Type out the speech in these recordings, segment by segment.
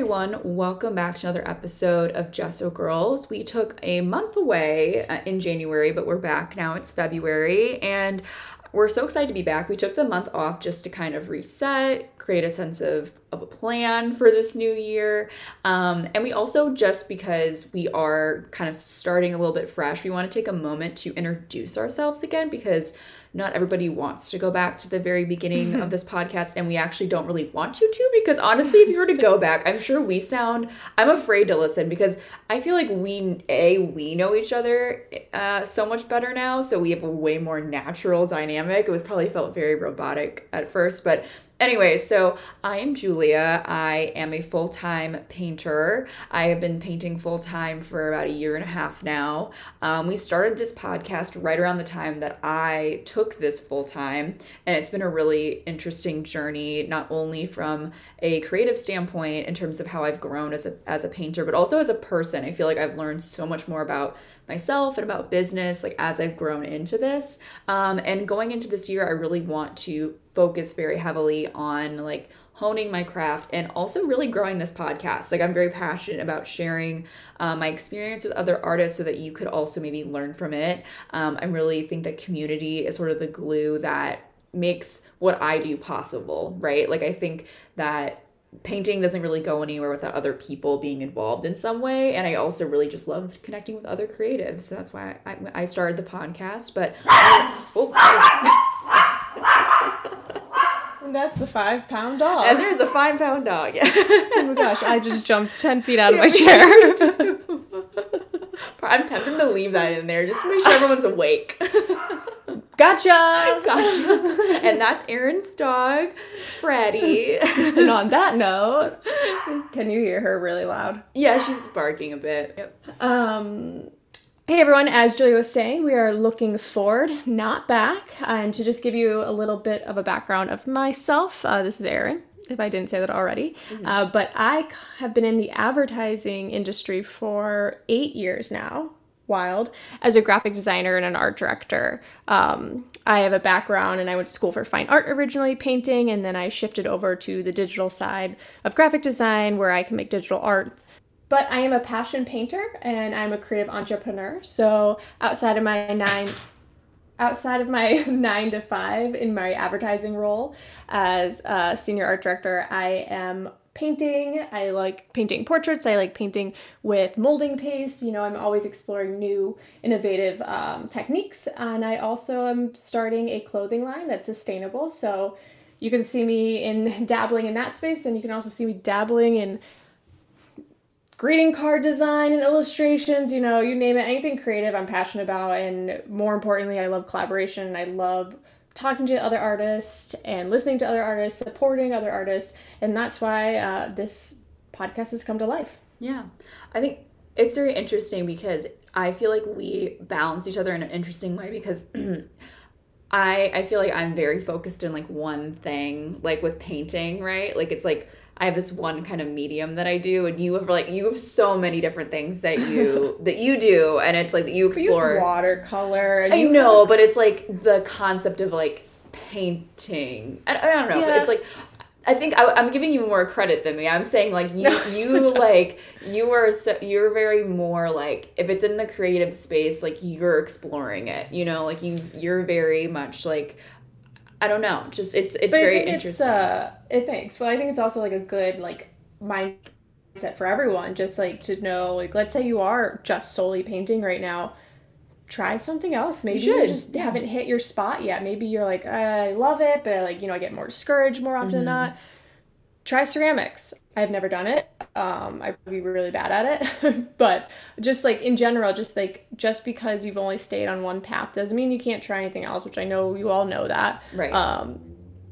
everyone. Welcome back to another episode of Gesso Girls. We took a month away uh, in January, but we're back now. It's February, and we're so excited to be back. We took the month off just to kind of reset, create a sense of, of a plan for this new year. Um, and we also, just because we are kind of starting a little bit fresh, we want to take a moment to introduce ourselves again because not everybody wants to go back to the very beginning of this podcast and we actually don't really want you to because honestly if you were to go back i'm sure we sound i'm afraid to listen because i feel like we a we know each other uh, so much better now so we have a way more natural dynamic. It was probably felt very robotic at first but Anyway, so I am Julia. I am a full time painter. I have been painting full time for about a year and a half now. Um, we started this podcast right around the time that I took this full time, and it's been a really interesting journey, not only from a creative standpoint in terms of how I've grown as a, as a painter, but also as a person. I feel like I've learned so much more about myself and about business like as I've grown into this. Um, and going into this year, I really want to focus very heavily on like honing my craft and also really growing this podcast. Like I'm very passionate about sharing uh, my experience with other artists so that you could also maybe learn from it. Um, I really think that community is sort of the glue that makes what I do possible, right? Like I think that painting doesn't really go anywhere without other people being involved in some way and i also really just love connecting with other creatives so that's why i, I started the podcast but oh, and that's the five pound dog and there's a five pound dog yeah oh my gosh i just jumped 10 feet out of my chair i'm tempted to leave that in there just to make sure everyone's awake Gotcha. Gotcha. and that's Erin's dog, Freddie. and on that note, can you hear her really loud? Yeah, she's barking a bit. Yep. Um, Hey everyone, as Julia was saying, we are looking forward, not back. And to just give you a little bit of a background of myself, uh, this is Erin, if I didn't say that already. Mm-hmm. Uh, but I have been in the advertising industry for eight years now wild as a graphic designer and an art director. Um, I have a background and I went to school for fine art originally, painting, and then I shifted over to the digital side of graphic design where I can make digital art. But I am a passion painter and I'm a creative entrepreneur. So outside of my nine outside of my nine to five in my advertising role as a senior art director, I am painting. I like painting portraits. I like painting with molding paste. You know, I'm always exploring new, innovative um, techniques. And I also am starting a clothing line that's sustainable. So you can see me in dabbling in that space, and you can also see me dabbling in greeting card design and illustrations. You know, you name it, anything creative, I'm passionate about. And more importantly, I love collaboration. And I love talking to other artists and listening to other artists, supporting other artists, and that's why uh, this podcast has come to life. Yeah, I think it's very interesting because I feel like we balance each other in an interesting way because. I I feel like I'm very focused in like one thing, like with painting, right? Like it's like I have this one kind of medium that I do, and you have like you have so many different things that you that you do, and it's like that you explore you watercolor. I know, have... but it's like the concept of like painting. I, I don't know. Yeah. It's like I think I, am giving you more credit than me. I'm saying like you, no, you like you are so you're very more like if it's in the creative space, like you're exploring it. You know, like you you're very much like I don't know. Just it's it's but very interesting. It's, uh, it thanks. Well, I think it's also like a good like mindset for everyone. Just like to know, like, let's say you are just solely painting right now. Try something else. Maybe you, you just yeah. haven't hit your spot yet. Maybe you're like, I love it, but like you know, I get more discouraged more often mm-hmm. than not try ceramics. I've never done it. Um, I'd be really bad at it. but just like in general, just like just because you've only stayed on one path doesn't mean you can't try anything else, which I know you all know that. Right. Um,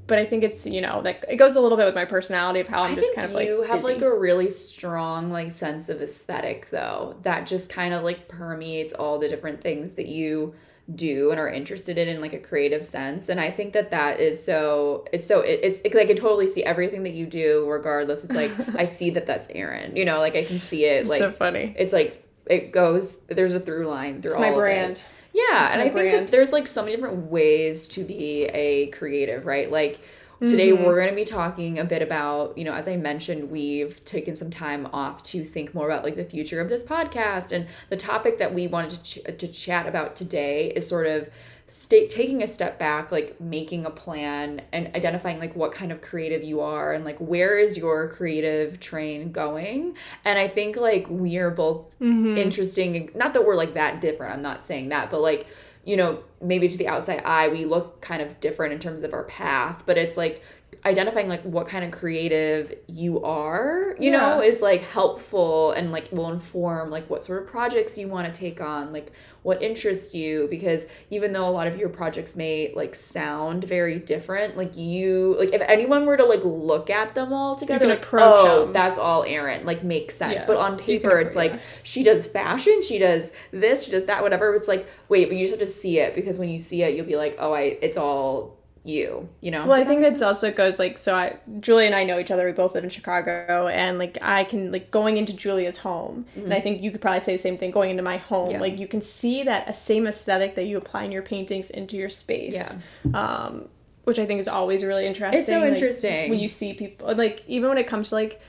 but I think it's you know like it goes a little bit with my personality of how I'm I just kind of like you have busy. like a really strong like sense of aesthetic though that just kind of like permeates all the different things that you do and are interested in in like a creative sense. And i think that that is so it's so it, it's, it's like i can totally see everything that you do regardless. It's like i see that that's erin you know like i can see it like so funny. it's like it goes there's a through line through it's all my brand. Yeah it's and i brand. think that there's like so many different ways to be a creative right? Like Today, mm-hmm. we're going to be talking a bit about, you know, as I mentioned, we've taken some time off to think more about like the future of this podcast. And the topic that we wanted to, ch- to chat about today is sort of state taking a step back like making a plan and identifying like what kind of creative you are and like where is your creative train going? And i think like we are both mm-hmm. interesting. Not that we're like that different i'm not saying that but like you know maybe to the outside eye we look kind of different in terms of our path but it's like identifying like what kind of creative you are you know is like helpful and like will inform like what sort of projects you want to take on like what interests you because even though a lot of your projects may like sound very different like you like if anyone were to like look at them all together like approach oh them. that's all Erin like makes sense Yeah. but on can paper it's approach- like yeah. she does fashion she does this she does that whatever it's like wait but you just have to see it because when you see it you'll be like oh I it's all you you know Well, I think that's also goes like so. I Julia and I know each other. We both live in Chicago, and like I can like going into Julia's home, and I think you could probably say the same thing going into my home. Mm-hmm. Yeah. Like you can see that a same aesthetic that you apply in your paintings into your space. Yeah. Um, which I think is always really interesting. It's so like, interesting. when you see people like even when it comes to like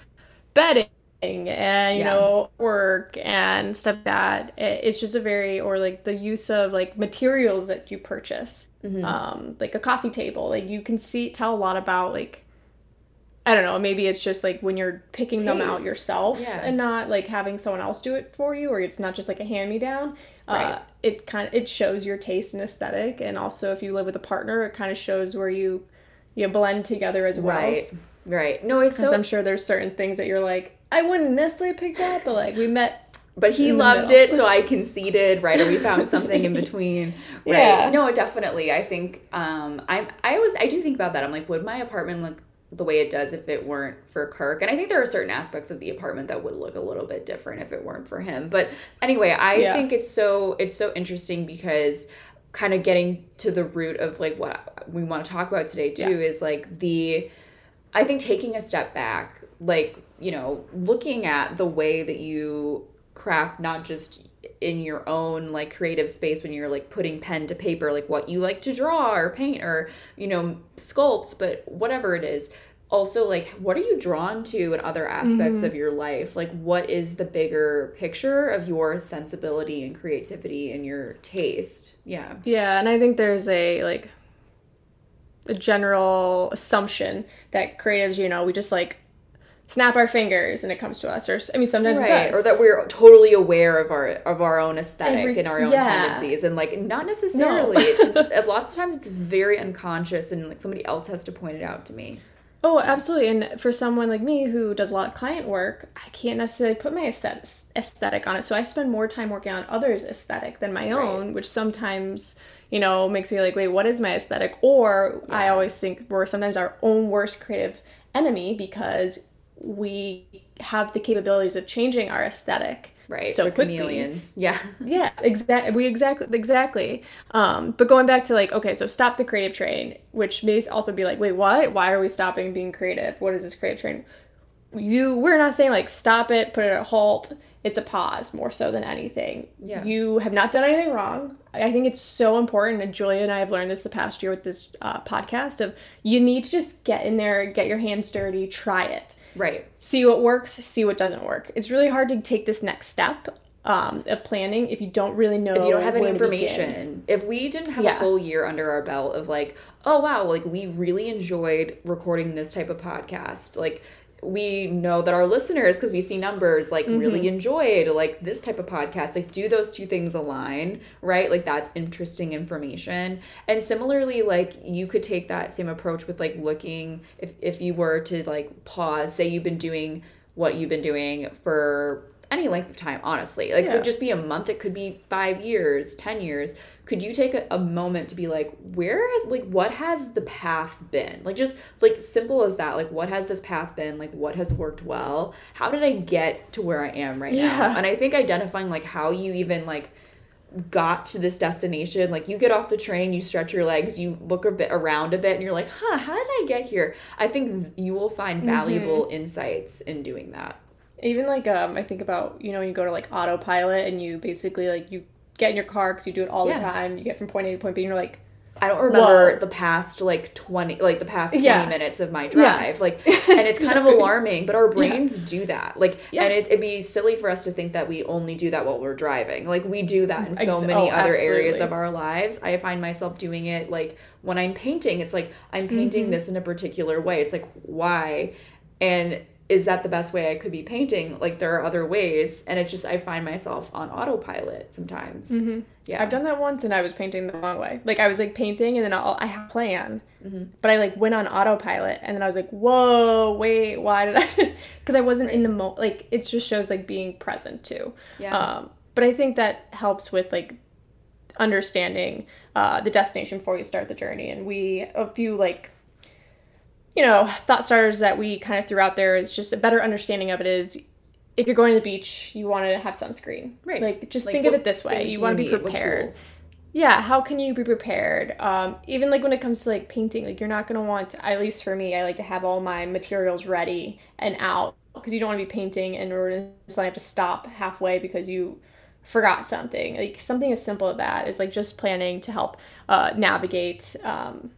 bedding and you Yeah. know work and stuff like that it- it's just a very or like the use of like materials that you purchase Mm-hmm. um like a coffee table like you can see tell a lot about like i don't know maybe it's just like when you're picking them out yourself Yeah. and not like having someone else do it for you or it's not just like a hand me down Right. uh, it kind of it shows your taste and aesthetic and also if you live with a partner it kind of shows where you you blend together as well right right no it's so I'm sure there's certain things that you're like, I wouldn't necessarily pick that, but like we met. But he loved middle. it so i conceded right or we found something in between right Yeah. no definitely i think um i i always i do think about that i'm like would my apartment look the way it does if it weren't for kirk and i think there are certain aspects of the apartment that would look a little bit different if it weren't for him but anyway i Yeah. think it's so it's so interesting because kind of getting to the root of like what we want to talk about today too Yeah. is like the I think taking a step back, like, you know, looking at the way that you craft not just in your own like creative space when you're like putting pen to paper, like what you like to draw or paint or, you know, sculpt, but whatever it is. Also, like, what are you drawn to in other aspects mm-hmm. of your life? Like, what is the bigger picture of your sensibility and creativity and your taste? Yeah. Yeah, and I think there's a like a general assumption that creatives, you know, we just like snap our fingers and it comes to us, or I mean, sometimes it right does. or that we're totally aware of our of our own aesthetic Every- and our own yeah. tendencies and like not necessarily it's a lot of times it's very unconscious and like somebody else has to point it out to me Oh, absolutely. And for someone like me who does a lot of client work, I can't necessarily put my aesthetic, aesthetic on it. So I spend more time working on others' aesthetic than my own, which sometimes, you know, makes me like, wait, what is my aesthetic? Or I always think we're sometimes our own worst creative enemy because we have the capabilities of changing our aesthetic right so chameleons yeah Yeah, exactly. We exactly exactly. Um, but going back to like, okay, so stop the creative train, which may also be like, wait, what? Why are we stopping being creative? What is this creative train? You, we're not saying like stop it, put it at a halt. It's a pause more so than anything. Yeah. You have not done anything wrong. I think it's so important, and Julia and I have learned this the past year with this uh, podcast. Of you need to just get in there, get your hands dirty, try it right see what works, see what doesn't work. It's really hard to take this next step um, of planning if you don't really know. if you don't have any where to begin. information if we didn't have a Yeah. whole year under our belt of like oh wow like we really enjoyed recording this type of podcast like we know that our listeners because we see numbers like really Mm-hmm. enjoyed like this type of podcast. Like do those two things align right? Like that's interesting information. And similarly like you could take that same approach with like looking if, if you were to like pause say you've been doing what you've been doing for any length of time honestly. Like it Yeah. could just be a month it could be five years ten years. Could you take a, a moment to be like where has like what has the path been? Like just like simple as that. Like what has this path been? Like what has worked well? How did i get to where i am right now? And i think identifying like how you even like got to this destination like you get off the train you stretch your legs you look a bit around a bit and you're like huh how did i get here? I think you will find mm-hmm. valuable insights in doing that Even like um, I think about you know when you go to like autopilot and you basically like you get in your car because you do it all Yeah. the time. You get from point A to point B and you're like, I don't remember Whoa. the past like 20 like the past 20 Yeah. minutes of my drive. Like and it's kind of alarming, but our brains do that. Like Yeah. and it, it'd be silly for us to think that we only do that while we're driving. Like we do that in so Ex- many oh, other areas of our lives. I find myself doing it like when I'm painting, it's like I'm painting Mm-hmm. this in a particular way. It's like why? And is that the best way I could be painting? Like there are other ways, and it's just I find myself on autopilot sometimes. Yeah, Mm-hmm. I've done that once and I was painting the wrong way. Like I was like painting and then I'll, I a plan, Mm-hmm. but I like went on autopilot and then I was like, whoa, wait, why did I? Because I wasn't in the mo. Like it just shows like being present too. Yeah. Um, but I think that helps with like understanding uh, the destination before you start the journey. And we a few like you know thought starters that we kind of threw out there is just a better understanding of it is. If you're going to the beach, you want to have sunscreen. Right. Like, just Like, think of it this way: you want to be prepared yeah how can you be prepared um, even like when it comes to like painting like you're not going to want at least for me i like to have all my materials ready and out because you don't want to be painting and we're just have to stop halfway because you forgot something like something as simple as that is like just planning to help uh, navigate um,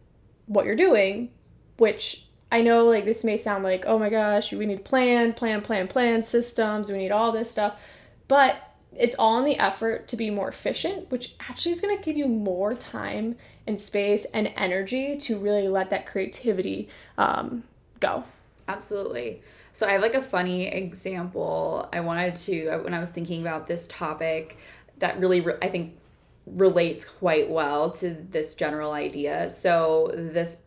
what you're doing which i know like this may sound like oh my gosh we need plan plan plan plan systems we need all this stuff but it's all in the effort to be more efficient, which actually is going to give you more time and space and energy to really let that creativity um, go. Absolutely. So I have like a funny example. I wanted to when I was thinking about this topic that really re- I think relates quite well to this general idea. So this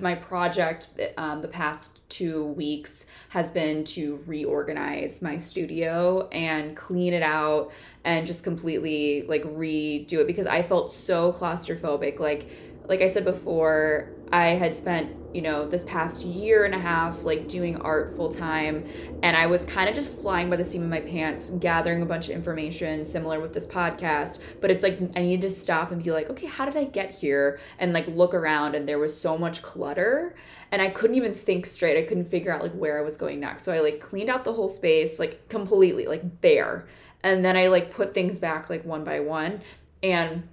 my project um, the past two weeks has been to reorganize my studio and clean it out and just completely like redo it because I felt so claustrophobic. Like like I said before, I had spent, you know, this past year and a half like doing art full time and I was kind of just flying by the seam of my pants, gathering a bunch of information similar with this podcast, but it's like I needed to stop and be like, okay, how did I get here? And like look around and there was so much clutter and I couldn't even think straight. I couldn't figure out like where I was going next. So I like cleaned out the whole space like completely, like bare. And then I like put things back like one by one and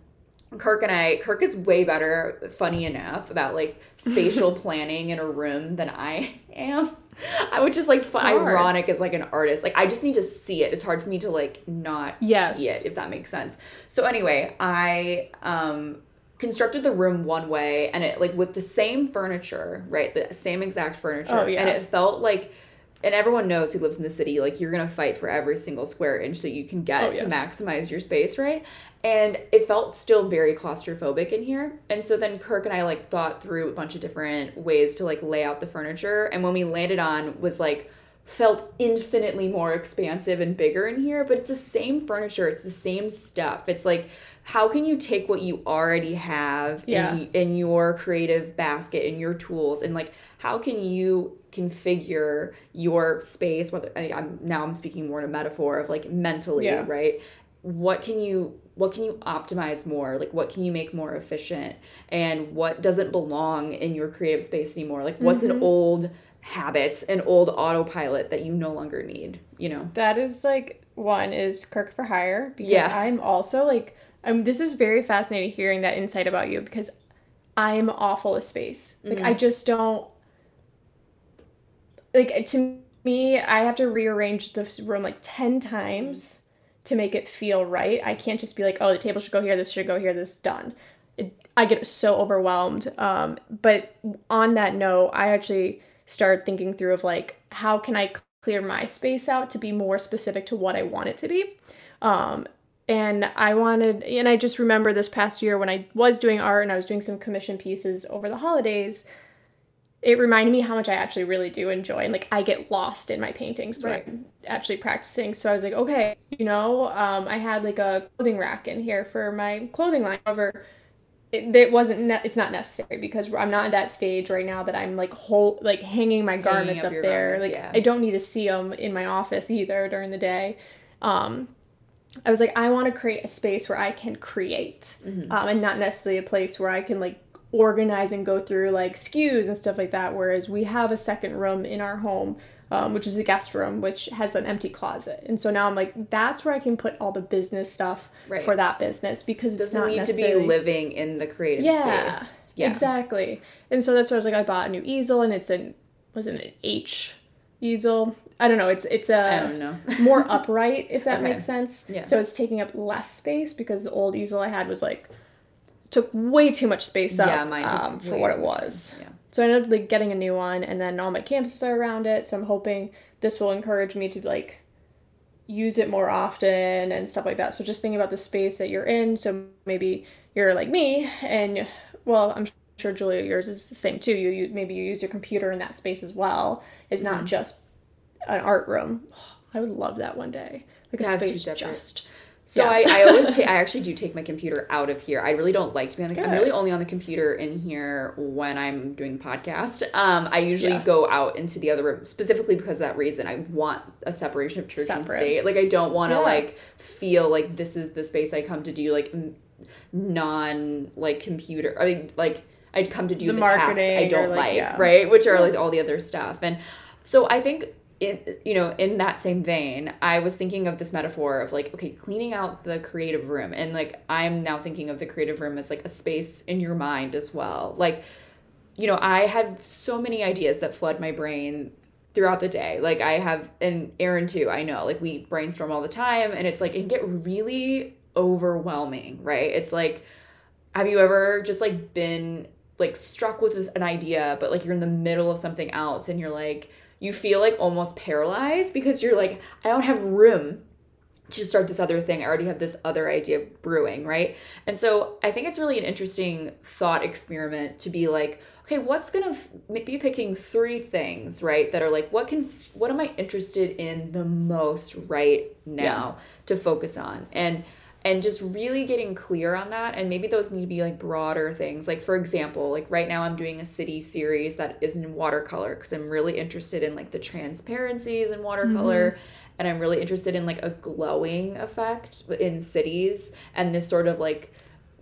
Kirk and I, Kirk is way better, funny enough, about like spatial planning in a room than I am. I would just like fu- hard. ironic as like an artist. Like I just need to see it. It's hard for me to like not Yes. see it if that makes sense. So anyway, I um constructed the room one way and it like with the same furniture, right? The same exact furniture. Oh, yeah. And it felt like and everyone knows who lives in the city, like you're gonna fight for every single square inch that you can get Oh, to maximize your space, right? And it felt still very claustrophobic in here. And so then Kirk and I like thought through a bunch of different ways to like lay out the furniture. And when we landed on was like felt infinitely more expansive and bigger in here, but it's the same furniture, it's the same stuff. It's like how can you take what you already have Yeah. in, in your creative basket in your tools and like how can you configure your space whether I, I'm now I'm speaking more in a metaphor of like mentally, Yeah. right? What can you what can you optimize more? Like what can you make more efficient and what doesn't belong in your creative space anymore? Like what's an mm-hmm. old habit, an old autopilot that you no longer need, you know? That is like one is Kirk for hire because Yeah. I'm also like um this is very fascinating hearing that insight about you because I'm awful with space. Like I just don't like to me I have to rearrange the room like 10 times to make it feel right. I can't just be like, "Oh, the table should go here, this should go here, this done." It, I get so overwhelmed. Um, but on that note, I actually started thinking through of like, how can I clear my space out to be more specific to what I want it to be? Um, and I wanted, and I just remember this past year when I was doing art and I was doing some commission pieces over the holidays. It reminded me how much I actually really do enjoy, and like I get lost in my paintings when Right. I'm actually practicing. So I was like, okay, you know, um, I had like a clothing rack in here for my clothing line. However, it, it wasn't ne- it's not necessary because I'm not at that stage right now that I'm like whole like hanging my garments up up, there. garments, like yeah. I don't need to see them in my office either during the day. Um, I was like, I want to create a space where I can create, Mm-hmm. um, and not necessarily a place where I can like organize and go through like SKUs and stuff like that. Whereas we have a second room in our home um, which is the guest room, which has an empty closet. And so now I'm like, that's where I can put all the business stuff Right. for that business because It doesn't need to be living in the creative yeah, space. Yeah. exactly. And so that's where I was like, I bought a new easel, and it's an was it an H easel? I don't know. It's it's a I don't know. more upright, if that Okay. makes sense. Yeah. So it's taking up less space because the old easel I had was like took way too much space up Yeah, mine um, for what it was. Yeah. So I ended up like getting a new one, and then all my canvases are around it. So I'm hoping this will encourage me to like use it more often and stuff like that. So just thinking about the space that you're in. So maybe you're like me, and well, I'm sure Julia, yours is the same too. You, you maybe you use your computer in that space as well. It's Mm-hmm. not just an art room. I would love that one day. Like To a space just. So Yeah. I, I always take I actually do take my computer out of here. I really don't like to be on the I'm really only on the computer in here when I'm doing the podcast. Um I usually Yeah. go out into the other room specifically because of that reason. I want a separation of church and state. Like I don't want to Yeah. like feel like this is the space I come to do like m- non like computer. I mean like I'd come to do The the, tasks I don't like, like, right? Which are like all the other stuff. And so I think you know in that same vein i was thinking of this metaphor of like okay cleaning out the creative room. And like i'm now thinking of the creative room as like a space in your mind as well. Like you know i had so many ideas that flood my brain throughout the day. Like i have and erin too i know like we brainstorm all the time and it's like it can get really overwhelming right? It's like have you ever just like been like struck with this, an idea but like you're in the middle of something else and you're like you feel like almost paralyzed because you're like i don't have room to start this other thing. I already have this other idea brewing right? And so i think it's really an interesting thought experiment to be like okay what's gonna f- be picking three things right that are like what can f- what am i interested in the most right now to focus on? And and just really getting clear on that and maybe those need to be like broader things. Like for example like right now i'm doing a city series that is in watercolor because i'm really interested in like the transparencies in watercolor mm-hmm. and i'm really interested in like a glowing effect in cities and this sort of like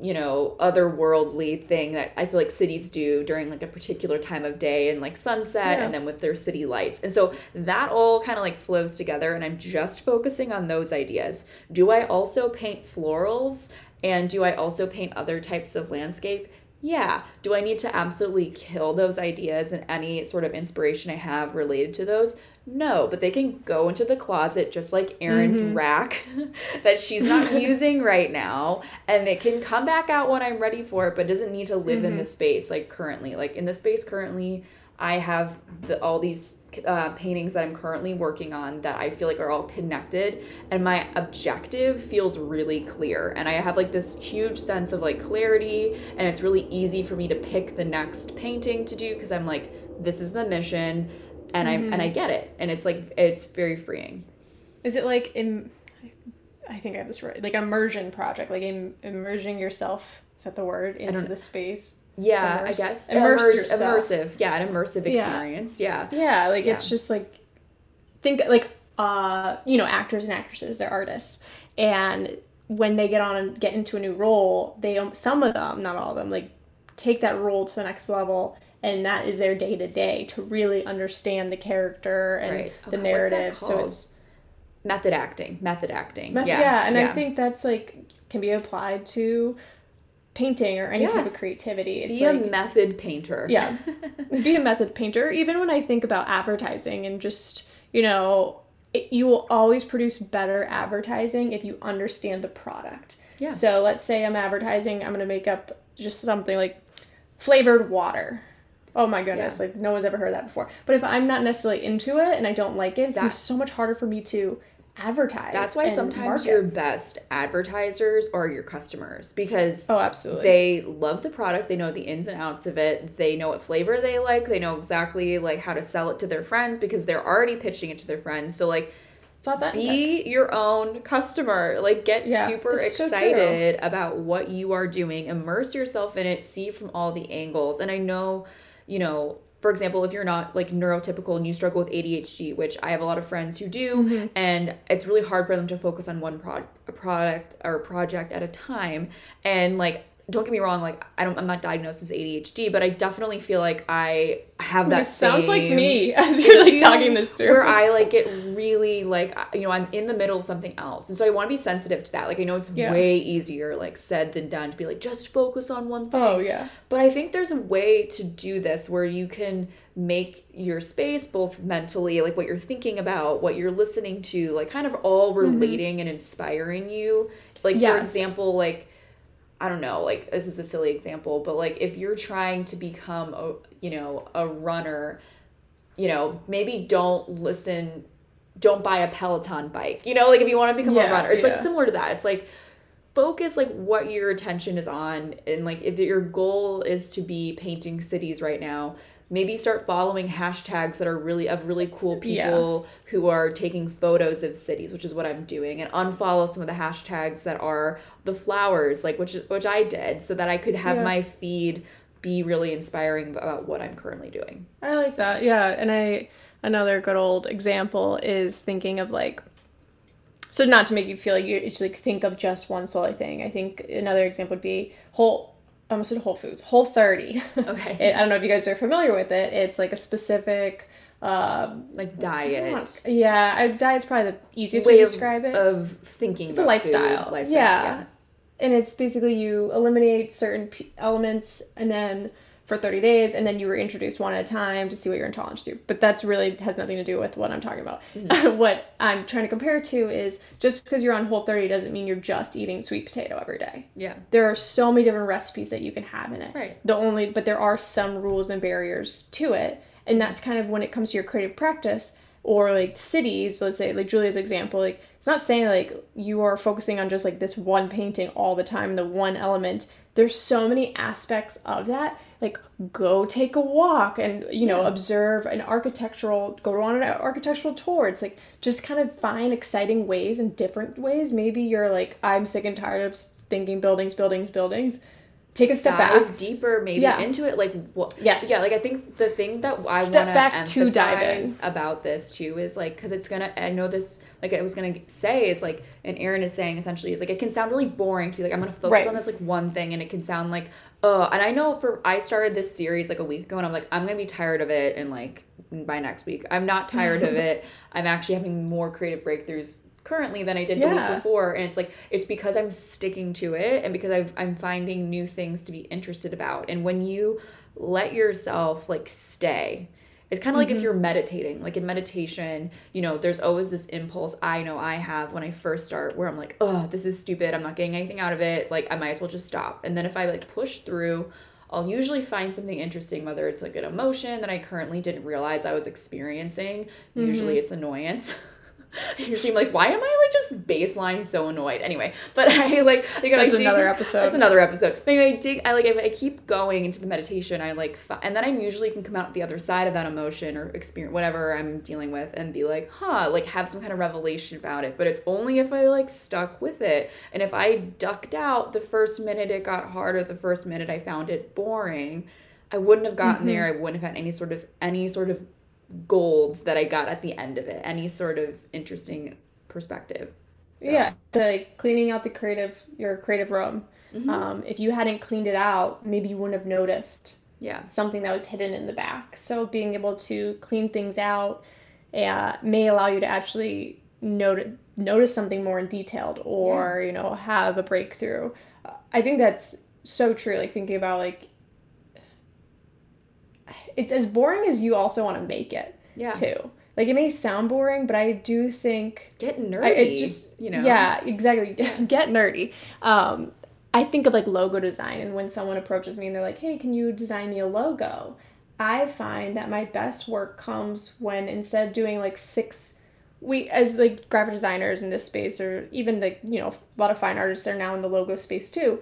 you know otherworldly thing that i feel like cities do during like a particular time of day and like sunset Yeah. and then with their city lights. And so that all kind of like flows together and i'm just focusing on those ideas. Do i also paint florals? And do i also paint other types of landscape? Yeah. Do i need to absolutely kill those ideas and any sort of inspiration i have related to those no, but they can go into the closet just like Erin's rack that she's not using right now, and it can come back out when I'm ready for it, but it doesn't need to live in the space like currently. Like in the space currently, I have the, all these uh, paintings that I'm currently working on that I feel like are all connected, and my objective feels really clear. And I have like this huge sense of like clarity, and it's really easy for me to pick the next painting to do because I'm like, this is the mission, and I and I get it, and it's like it's very freeing. Is it like in? I think I have this right. Like immersion project, like Im- immersing yourself. Is that the word into the space? Yeah, Immerse- I guess immerse Immerse- immersive. Yeah, an immersive experience. Yeah. Yeah, like it's just like think like uh you know actors and actresses they're artists and when they get on and get into a new role they some of them not all of them like take that role to the next level and that is their day to day to really understand the character and Right. Oh the that narrative so it's Method acting. Method acting. yeah, yeah. and i think that's like can be applied to painting or any type of creativity it's be a method painter. yeah be a method painter even when i think about advertising and just you know it, you will always produce better advertising if you understand the product Yeah. so let's say i'm advertising i'm going to make up just something like flavored water oh my goodness Yeah. like no one's ever heard that before. But if i'm not necessarily into it and i don't like it it's going to be That- so much harder for me to advertise That's why sometimes market. your best advertisers are your customers because oh absolutely. they love the product, they know the ins and outs of it, they know what flavor they like, they know exactly like how to sell it to their friends because they're already pitching it to their friends. So like it's not that be your own customer. Like get Yeah, super it's so excited about what you are doing. Immerse yourself in it. See from all the angles. And i know you know for example if you're not like neurotypical and you struggle with adhd which i have a lot of friends who do Mm-hmm. and it's really hard for them to focus on one pro- a product or project at a time and like don't get me wrong, like I don't I'm not diagnosed as ADHD, but I definitely feel like I have that It sounds like me as you're like talking this through. Where I like get really like you know, I'm in the middle of something else. And so I want to be sensitive to that. Like I know it's Yeah. way easier like said than done to be like just focus on one thing. oh yeah. But I think there's a way to do this where you can make your space both mentally, like what you're thinking about, what you're listening to, like kind of all mm-hmm. relating and inspiring you. Like, for example, like, I don't know, like, this is a silly example, but like if you're trying to become a, you know, a runner, you know, maybe don't listen, don't buy a Peloton bike, you know, like if you want to become Yeah, a runner, it's like similar to that. It's like, focus like what your attention is on and like if your goal is to be painting cities right now maybe start following hashtags that are really of really cool people who are taking photos of cities which is what i'm doing and unfollow some of the hashtags that are the flowers like which which i did so that i could have Yeah. my feed be really inspiring about what i'm currently doing I like that. Yeah, and I another good old example is thinking of like so not to make you feel like you should like think of just one solely thing. I think another example would be whole I almost said Whole Foods, Whole 30. Okay. It- I don't know if you guys are familiar with it. It's like a specific um like diet yeah, I, diet's probably the easiest way, way to of, describe it. of thinking it's a lifestyle. food, lifestyle yeah. And it's basically you eliminate certain p- elements and then for 30 days and then you were introduced one at a time to see what you're intolerant to. But that's really has nothing to do with what I'm talking about. Mm-hmm. what I'm trying to compare to is just because you're on whole 30 doesn't mean you're just eating sweet potato every day. yeah There are so many different recipes that you can have in it. Right. The only but there are some rules and barriers to it. And that's kind of when it comes to your creative practice or like cities, let's say like Julia's example, like it's not saying like you are focusing on just like this one painting all the time, the one element. There's so many aspects of that. Like go take a walk and you know Yeah. observe an architectural go on an architectural tour. It's like just kind of find exciting ways and different ways. Maybe you're like I'm sick and tired of thinking buildings, buildings, buildings. Take a step dive back. deeper maybe Yeah. into it like what Yes. yeah like i think the thing that i want to back to dive in. emphasize about this too is like because it's gonna i know this like i was gonna say is like and erin is saying essentially is like it can sound really boring to be like i'm gonna focus Right. on this like one thing and it can sound like oh and i know for i started this series like a week ago and i'm like i'm gonna be tired of it and like by next week i'm not tired of it i'm actually having more creative breakthroughs currently than i did the week before and it's like it's because i'm sticking to it and because I've, i'm finding new things to be interested about. And when you let yourself like stay it's kind of like if mm-hmm. you're meditating like in meditation you know there's always this impulse i know i have when i first start where i'm like oh this is stupid. I'm not getting anything out of it. Like i might as well just stop. And then if i like push through I'll usually find something interesting, whether it's like an emotion that I currently didn't realize I was experiencing. Usually mm-hmm. it's annoyance. Usually I'm like, why am I like just baseline so annoyed? Anyway, but I like, like I That's dig- another episode. That's another episode. But anyway, I dig. I like if I keep going into the meditation, I like, fi- and then I'm usually can come out the other side of that emotion or experience whatever I'm dealing with and be like, huh, like have some kind of revelation about it. But it's only if I like stuck with it, and if I ducked out the first minute it got harder, the first minute I found it boring. I wouldn't have gotten mm-hmm. there. I wouldn't have had any sort of any sort of golds that I got at the end of it. Any sort of interesting perspective. So, Yeah, the cleaning out the creative your creative room. Mm-hmm. Um, if you hadn't cleaned it out, maybe you wouldn't have noticed Yeah. something that was hidden in the back. So being able to clean things out uh, may allow you to actually notice notice something more in detailed or you know have a breakthrough. I think that's so true. Like thinking about like it's as boring as you also want to make it Yeah. too. Like it may sound boring, but I do think Get nerdy. I, it just you know. yeah exactly get nerdy um i think of like logo design and when someone approaches me and they're like hey can you design me a logo i find that my best work comes when instead of doing like six we as like graphic designers in this space or even like you know a lot of fine artists are now in the logo space too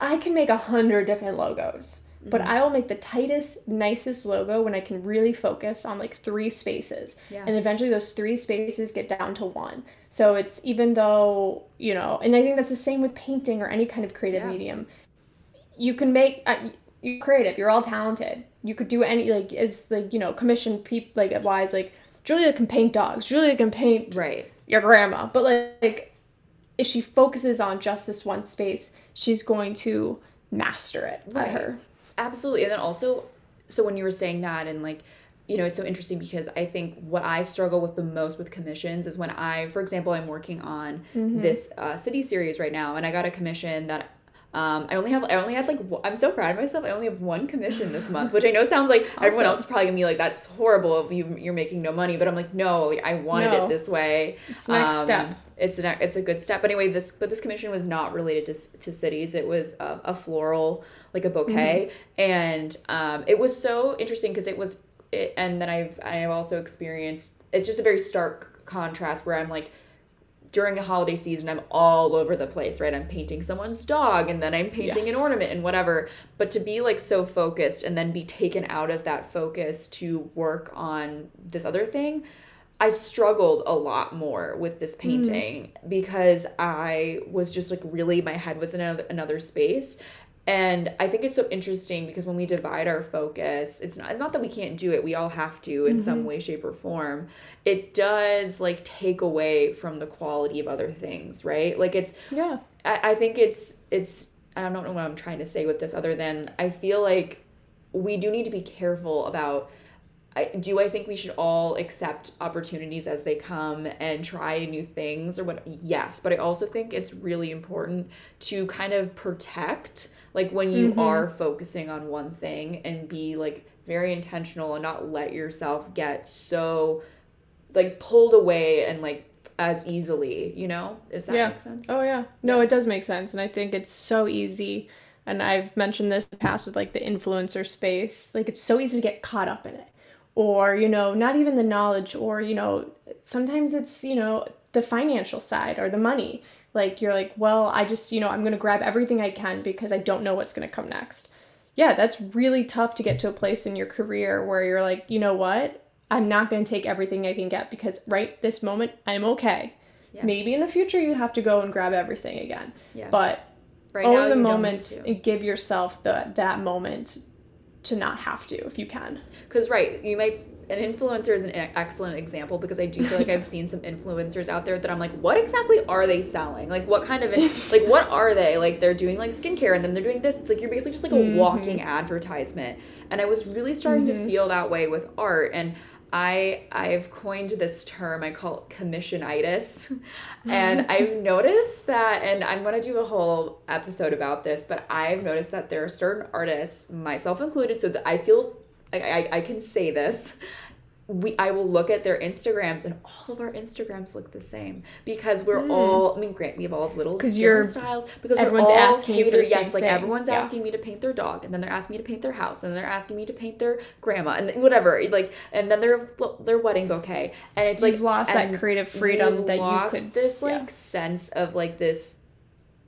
i can make a hundred different logos but Mm-hmm. I will make the tightest, nicest logo when I can really focus on like three spaces. Yeah. And eventually those three spaces get down to one. So it's even though, you know, and I think that's the same with painting or any kind of creative Yeah. medium. You can make, uh, you're creative, you're all talented. You could do any, like, as like, you know, commission people, like, wise, like, Julia can paint dogs, Julia can paint Right. your grandma. But like, like if she focuses on just this one space, she's going to master it right. her. Absolutely. And then also, so when you were saying that and like, you know, it's so interesting because I think what I struggle with the most with commissions is when I, for example, I'm working on mm-hmm. this uh, city series right now, and I got a commission that um, I only have I only had like I'm so proud of myself. I only have one commission this month, which I know sounds like awesome. everyone else is probably gonna be like, "That's horrible if you you're making no money." But I'm like, no, I wanted no. it this way. It's next um, step. It's a it's a good step. But anyway, this but this commission was not related to to cities. It was a, a floral like a bouquet, mm-hmm. and um, it was so interesting because it was. It, and then I've I've also experienced. It's just a very stark contrast where I'm like during a holiday season i'm all over the place right i'm painting someone's dog and then i'm painting yes. an ornament and whatever but to be like so focused and then be taken out of that focus to work on this other thing i struggled a lot more with this hmm. painting mm. because i was just like really my head was in another, another space and I think it's so interesting because when we divide our focus, it's not not that we can't do it. We all have to in mm-hmm. some way, shape, or form. It does like take away from the quality of other things, right? Like it's yeah. I, I think it's it's I don't know what I'm trying to say with this other than I feel like we do need to be careful about I, do I think we should all accept opportunities as they come and try new things or what? Yes, but I also think it's really important to kind of protect like when you mm-hmm. are focusing on one thing and be like very intentional and not let yourself get so like pulled away and like as easily, you know? Does that yeah. make sense? Oh yeah. No, it does make sense. And I think it's so easy and I've mentioned this in the past with like the influencer space. Like it's so easy to get caught up in it. Or, you know, not even the knowledge or, you know, sometimes it's, you know, the financial side or the money like you're like, well, I just, you know, I'm going to grab everything I can because I don't know what's going to come next. Yeah, that's really tough to get to a place in your career where you're like, you know what? I'm not going to take everything I can get because right this moment I'm okay. Yeah. Maybe in the future you have to go and grab everything again. Yeah. But right own the moment and give yourself the that moment to not have to if you can. Cuz right, you might an influencer is an excellent example because I do feel like I've seen some influencers out there that I'm like, what exactly are they selling? Like, what kind of, like, what are they? Like, they're doing like skincare and then they're doing this. It's like you're basically just like a mm-hmm. walking advertisement. And I was really starting mm-hmm. to feel that way with art. And I I've coined this term. I call it commissionitis, and I've noticed that, and I'm gonna do a whole episode about this. But I've noticed that there are certain artists, myself included, so that I feel I, I, I can say this we I will look at their Instagrams and all of our Instagrams look the same because we're mm. all I mean grant we have all little different you're styles because everyone's asking cater, yes like thing. everyone's yeah. asking me to paint their dog and then they're asking me to paint their house and they're asking me to paint their grandma and whatever like and then their their wedding bouquet and it's you've like lost that creative freedom that lost you could this like yeah. sense of like this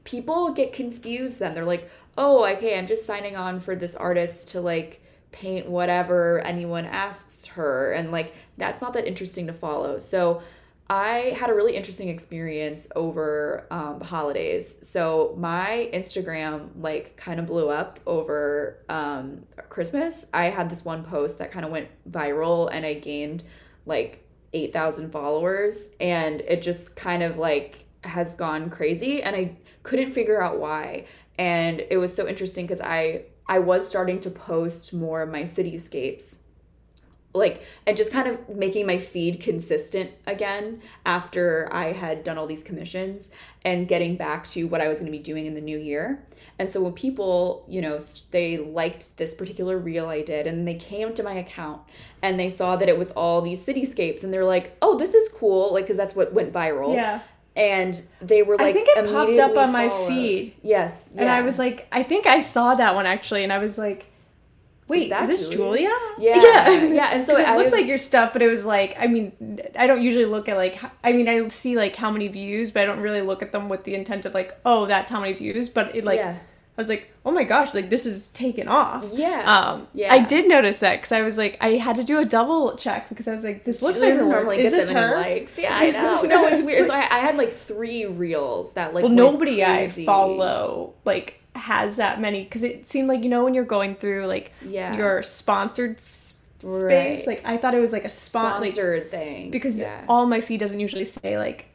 people get confused then they're like oh okay I'm just signing on for this artist to like paint whatever anyone asks her. And like that's not that interesting to follow. So i had a really interesting experience over um, the holidays. So my instagram like kind of blew up over um, christmas. I had this one post that kind of went viral and i gained like 8000 followers. And it just kind of like has gone crazy and i couldn't figure out why. And it was so interesting because i I was starting to post more of my cityscapes like and just kind of making my feed consistent again after I had done all these commissions and getting back to what I was going to be doing in the new year. And so when people, you know, they liked this particular reel I did and they came to my account and they saw that it was all these cityscapes and they're like, "Oh, this is cool." Like cuz that's what went viral. Yeah and they were like I think it popped up on my feed. Yes. Yeah. And I was like, I think I saw that one actually, and I was like, Wait, is, is this Julia? Yeah, yeah, yeah. And so it looked like your stuff, but it was like, I mean, I don't usually look at like, I mean, I see like how many views, but I don't really look at them with the intent of like, oh, that's how many views. But it like, yeah. I was like, oh my gosh, like this is taken off. Yeah. Um, yeah. I did notice that because I was like, I had to do a double check because I was like, this looks like her. Normally is this her? Likes. Yeah, I know. no, it's weird. so I, I, had like three reels that like. Well, nobody crazy. I follow like has that many because it seemed like you know when you're going through like yeah. your sponsored space right. like I thought it was like a spon- sponsored like, thing because yeah. all my feed doesn't usually say like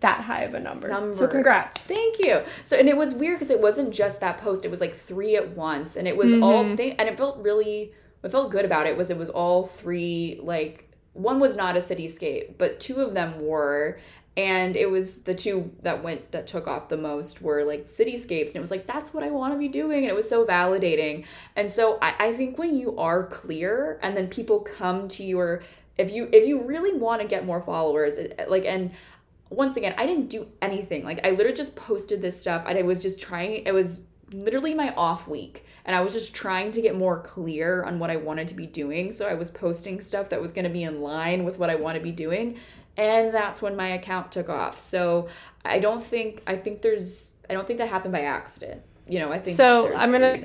that high of a number. Number. So congrats. Thank you. So and it was weird because it wasn't just that post; it was like three at once, and it was all mm-hmm. th- and it felt really. What felt good about it was it was all three like one was not a cityscape, but two of them were. And it was the two that went that took off the most were like cityscapes, and it was like that's what I want to be doing, and it was so validating. And so I, I think when you are clear, and then people come to your if you if you really want to get more followers, it, like and once again, I didn't do anything. Like I literally just posted this stuff. and I was just trying. It was literally my off week, and I was just trying to get more clear on what I wanted to be doing. So I was posting stuff that was going to be in line with what I want to be doing, and that's when my account took off. So I don't think I think there's I don't think that happened by accident. You know, I think So, I'm gonna-.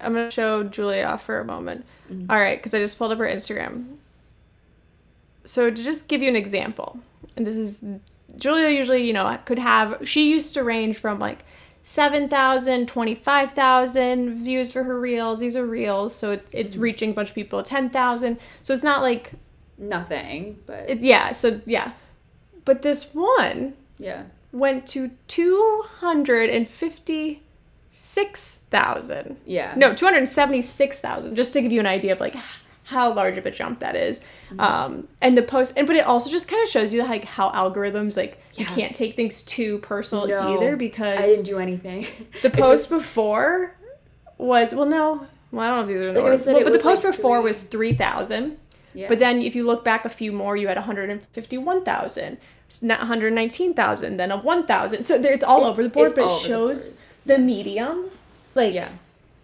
I'm gonna show Julia off for a moment. Mm-hmm. All right, because I just pulled up her Instagram. So to just give you an example, and this is Julia usually, you know, could have she used to range from like 7,000, 25,000 views for her reels. These are reels, so it, it's Mm-hmm. reaching a bunch of people, 10,000. So it's not like nothing, but it, yeah, so yeah. But this one yeah, went to 256,000. yeah, No, 276,000, just to give you an idea of like how large of a jump that is. Mm-hmm. Um, and the post, and but it also just kind of shows you like how algorithms like you can't take things too personal No, either because I didn't do anything. the post just- before was well no well I don't know if these are in the Like Well, but the post like, before three- was three thousand. yeah. But then if you look back a few more, you had 151,000, not 119,000, then a 1,000. So there, it's all It's- over the board, but it over the shows the, medium. Like, yeah.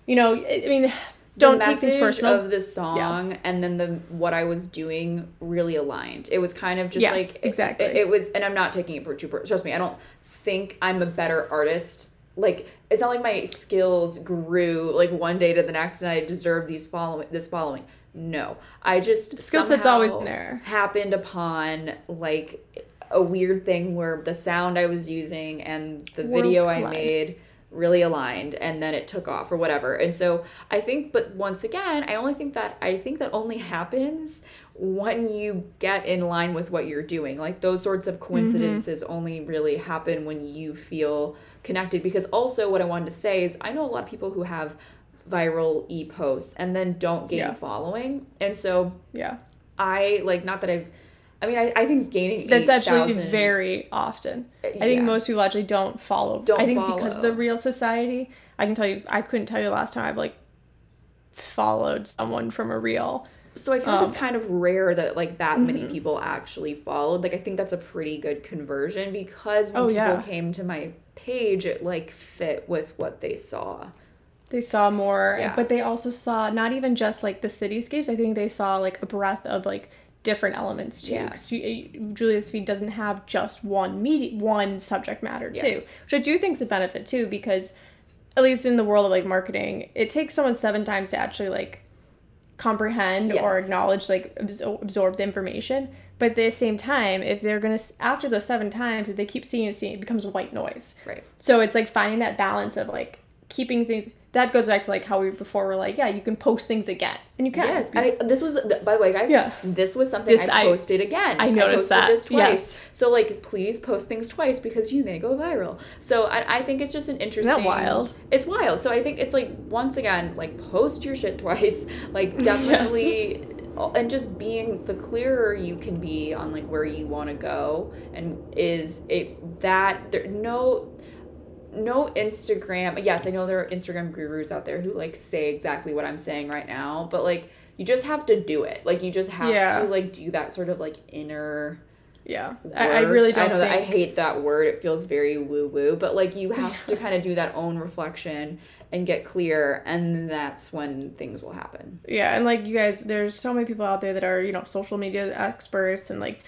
you know, I mean, don't the take message personal. of the song and then the what I was doing really aligned. It was kind of just Yes, like exactly. It, it was, and I'm not taking it for too. Trust me, I don't think I'm a better artist. Like it's not like my skills grew like one day to the next, and I deserve these following this following. No, I just Skill set's always there. Happened upon like a weird thing where the sound I was using and the Worlds video I collide. made really aligned and then it took off or whatever. And so I think but once again, I only think that I think that only happens when you get in line with what you're doing. Like those sorts of mm-hmm. coincidences only really happen when you feel connected because also what I wanted to say is I know a lot of people who have viral e-posts and then don't gain Yeah. following. And so yeah. I like not that I've I mean I, I think gaining That's actually 8,000 very often. I think most people actually don't follow. Don't I think because of the real society, I can tell you, I couldn't tell you the last time I've like followed someone from a reel. So I feel like Um, it's kind of rare that like that many Mm-hmm. people actually followed. Like I think that's a pretty good conversion because when Oh, people yeah. came to my page, it like fit with what they saw. They saw more, Yeah. but they also saw not even just like the cityscapes. I think they saw like a breadth of like different elements too. Yeah. you- uh, Julia's feed doesn't have just one media, one subject matter Yeah. too, which I do think is a benefit too because at least in the world of like marketing, it takes someone seven times to actually like comprehend or acknowledge like absor- absorb the information. But at the same time, if they're gonna after those seven times, if they keep seeing it, seeing it, it becomes white noise. Right. So it's like finding that balance of like keeping things. That goes back to like how we before were like, yeah, you can post things again, and you can. Yes. And I, this was by the way, guys. Yeah. This was something This- I I- posted again. I noticed posted that, this twice. yes. So like, please post things twice because you may go viral. So I, I think it's just an interesting. That wild? It's wild. So I think it's like once again, like post your shit twice. Like definitely. Uh, and just being the clearer you can be on like where you want to go, and is it that there no no Instagram. Yes, I know there are Instagram gurus out there who like say exactly what I'm saying right now, but like you just have to do it. Like you just have Yeah. to like do that sort of like inner. yeah. I, I really don't I know think. that I hate that word. It feels very woo woo, but like you have to kind of do that own reflection and get clear, and that's when things will happen. Yeah, and like you guys, there's so many people out there that are you know social media experts and like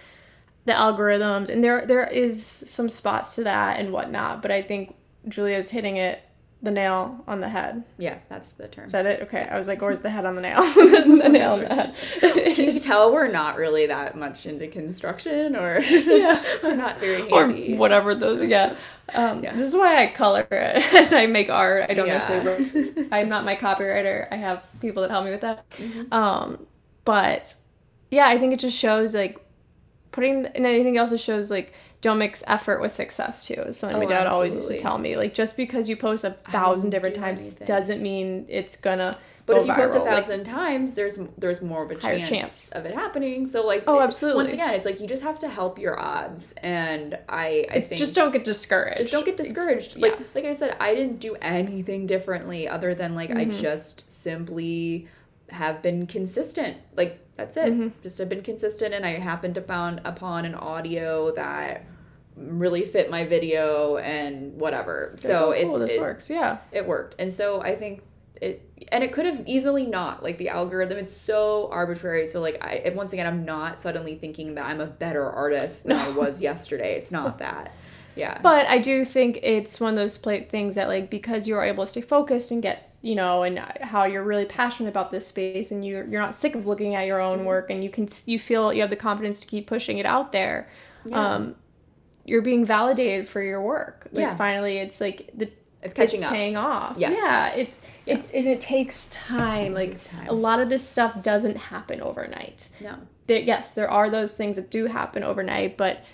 the algorithms, and there there is some spots to that and whatnot. But I think Julia's hitting it the nail on the head. Yeah, that's the term. Is that it? Okay, I was like, where's the head on the nail? the nail on the head. Can you tell we're not really that much into construction, or Yeah. we're not very or whatever those yeah. Um, Yeah. this is why i color it and i make art i don't Yeah. necessarily i'm not my copywriter i have people that help me with that Mm-hmm. um but yeah i think it just shows like putting and i think it also shows like don't mix effort with success too. Something Oh, my dad always used to tell me. Like just because you post a thousand different do times anything. doesn't mean it's gonna. But if you post a viral. Like, thousand times, there's there's more of a chance, chance. of it happening. So like, Oh, absolutely. Once again, it's like you just have to help your odds, and I I just don't get discouraged. just don't get It's- discouraged. yeah. Like like I said, I didn't do anything differently other than like I Mm-hmm. just simply have been consistent. Like that's it. Mm-hmm. Just have been consistent, and I happened to found upon an audio that really fit my video and whatever. So oh, it's this it- works. Yeah. it worked and so i think it and it could have easily not like the algorithm it's so arbitrary so like i once again i'm not suddenly thinking that i'm a better artist than i was yesterday it's not that yeah But I do think it's one of those pla things that like because you are able to stay focused and get you know and how you're really passionate about this space and you're you're not sick of looking at your Mm-hmm. own work and you can you feel you have the confidence to keep pushing it out there. Yeah. Um, you're being validated for your work. Like Yeah. finally, it's like the it's catching up paying off. Yes. Yeah, it's it and it takes time. Like takes time. a lot of this stuff doesn't happen overnight. no There, yes, there are those things that do happen overnight, but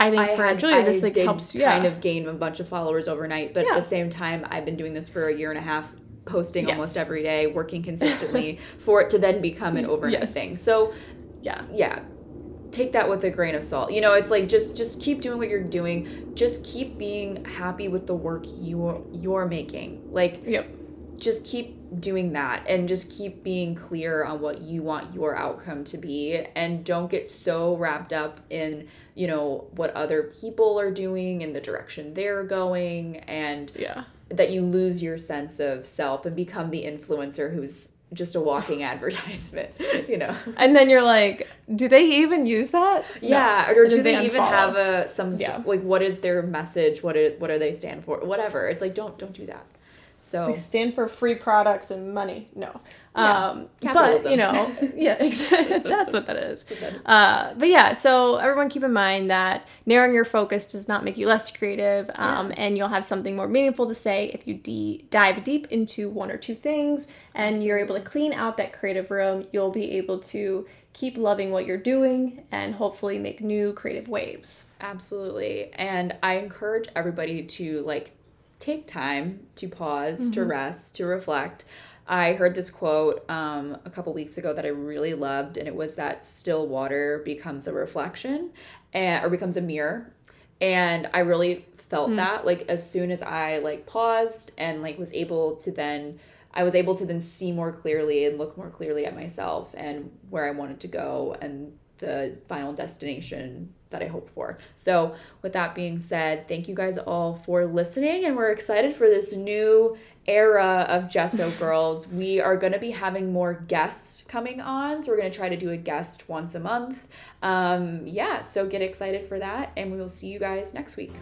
I think I for had Julia, I this like did helps. kind yeah. of gain a bunch of followers overnight, but at the same time, I've been doing this for a year and a half, posting Yes. almost every day, working consistently for it to then become an overnight Yes. thing. So yeah. yeah take that with a grain of salt you know it's like just just keep doing what you're doing just keep being happy with the work you're you're making like Yep. just keep doing that and just keep being clear on what you want your outcome to be and don't get so wrapped up in you know what other people are doing and the direction they're going and Yeah. That you lose your sense of self and become the influencer who's just a walking advertisement you know And then you're like, do they even use that? No. yeah, or And do then they even have a some Yeah. like what is their message? What it, what do they stand for? Whatever. It's like don't don't do that. So They stand for free products and money. No. Yeah. Um, but you know, yeah, exactly. That's what that is. Uh, but yeah, so everyone keep in mind that narrowing your focus does not make you less creative, um, and you'll have something more meaningful to say if you de- dive deep into one or two things, and you're able to clean out that creative room. You'll be able to keep loving what you're doing and hopefully make new creative waves. absolutely, and I encourage everybody to like take time to pause, to rest, to reflect. I heard this quote um, a couple weeks ago that I really loved, and it was that still water becomes a reflection, and or becomes a mirror, and I really felt that like as soon as I like paused and like was able to then I was able to then see more clearly and look more clearly at myself and where I wanted to go and the final destination that I hope for. So, with that being said, thank you guys all for listening, and we're excited for this new era of Gesso Girls. We are going to be having more guests coming on, so we're going to try to do a guest once a month. Um, yeah, so get excited for that, and we will see you guys next week.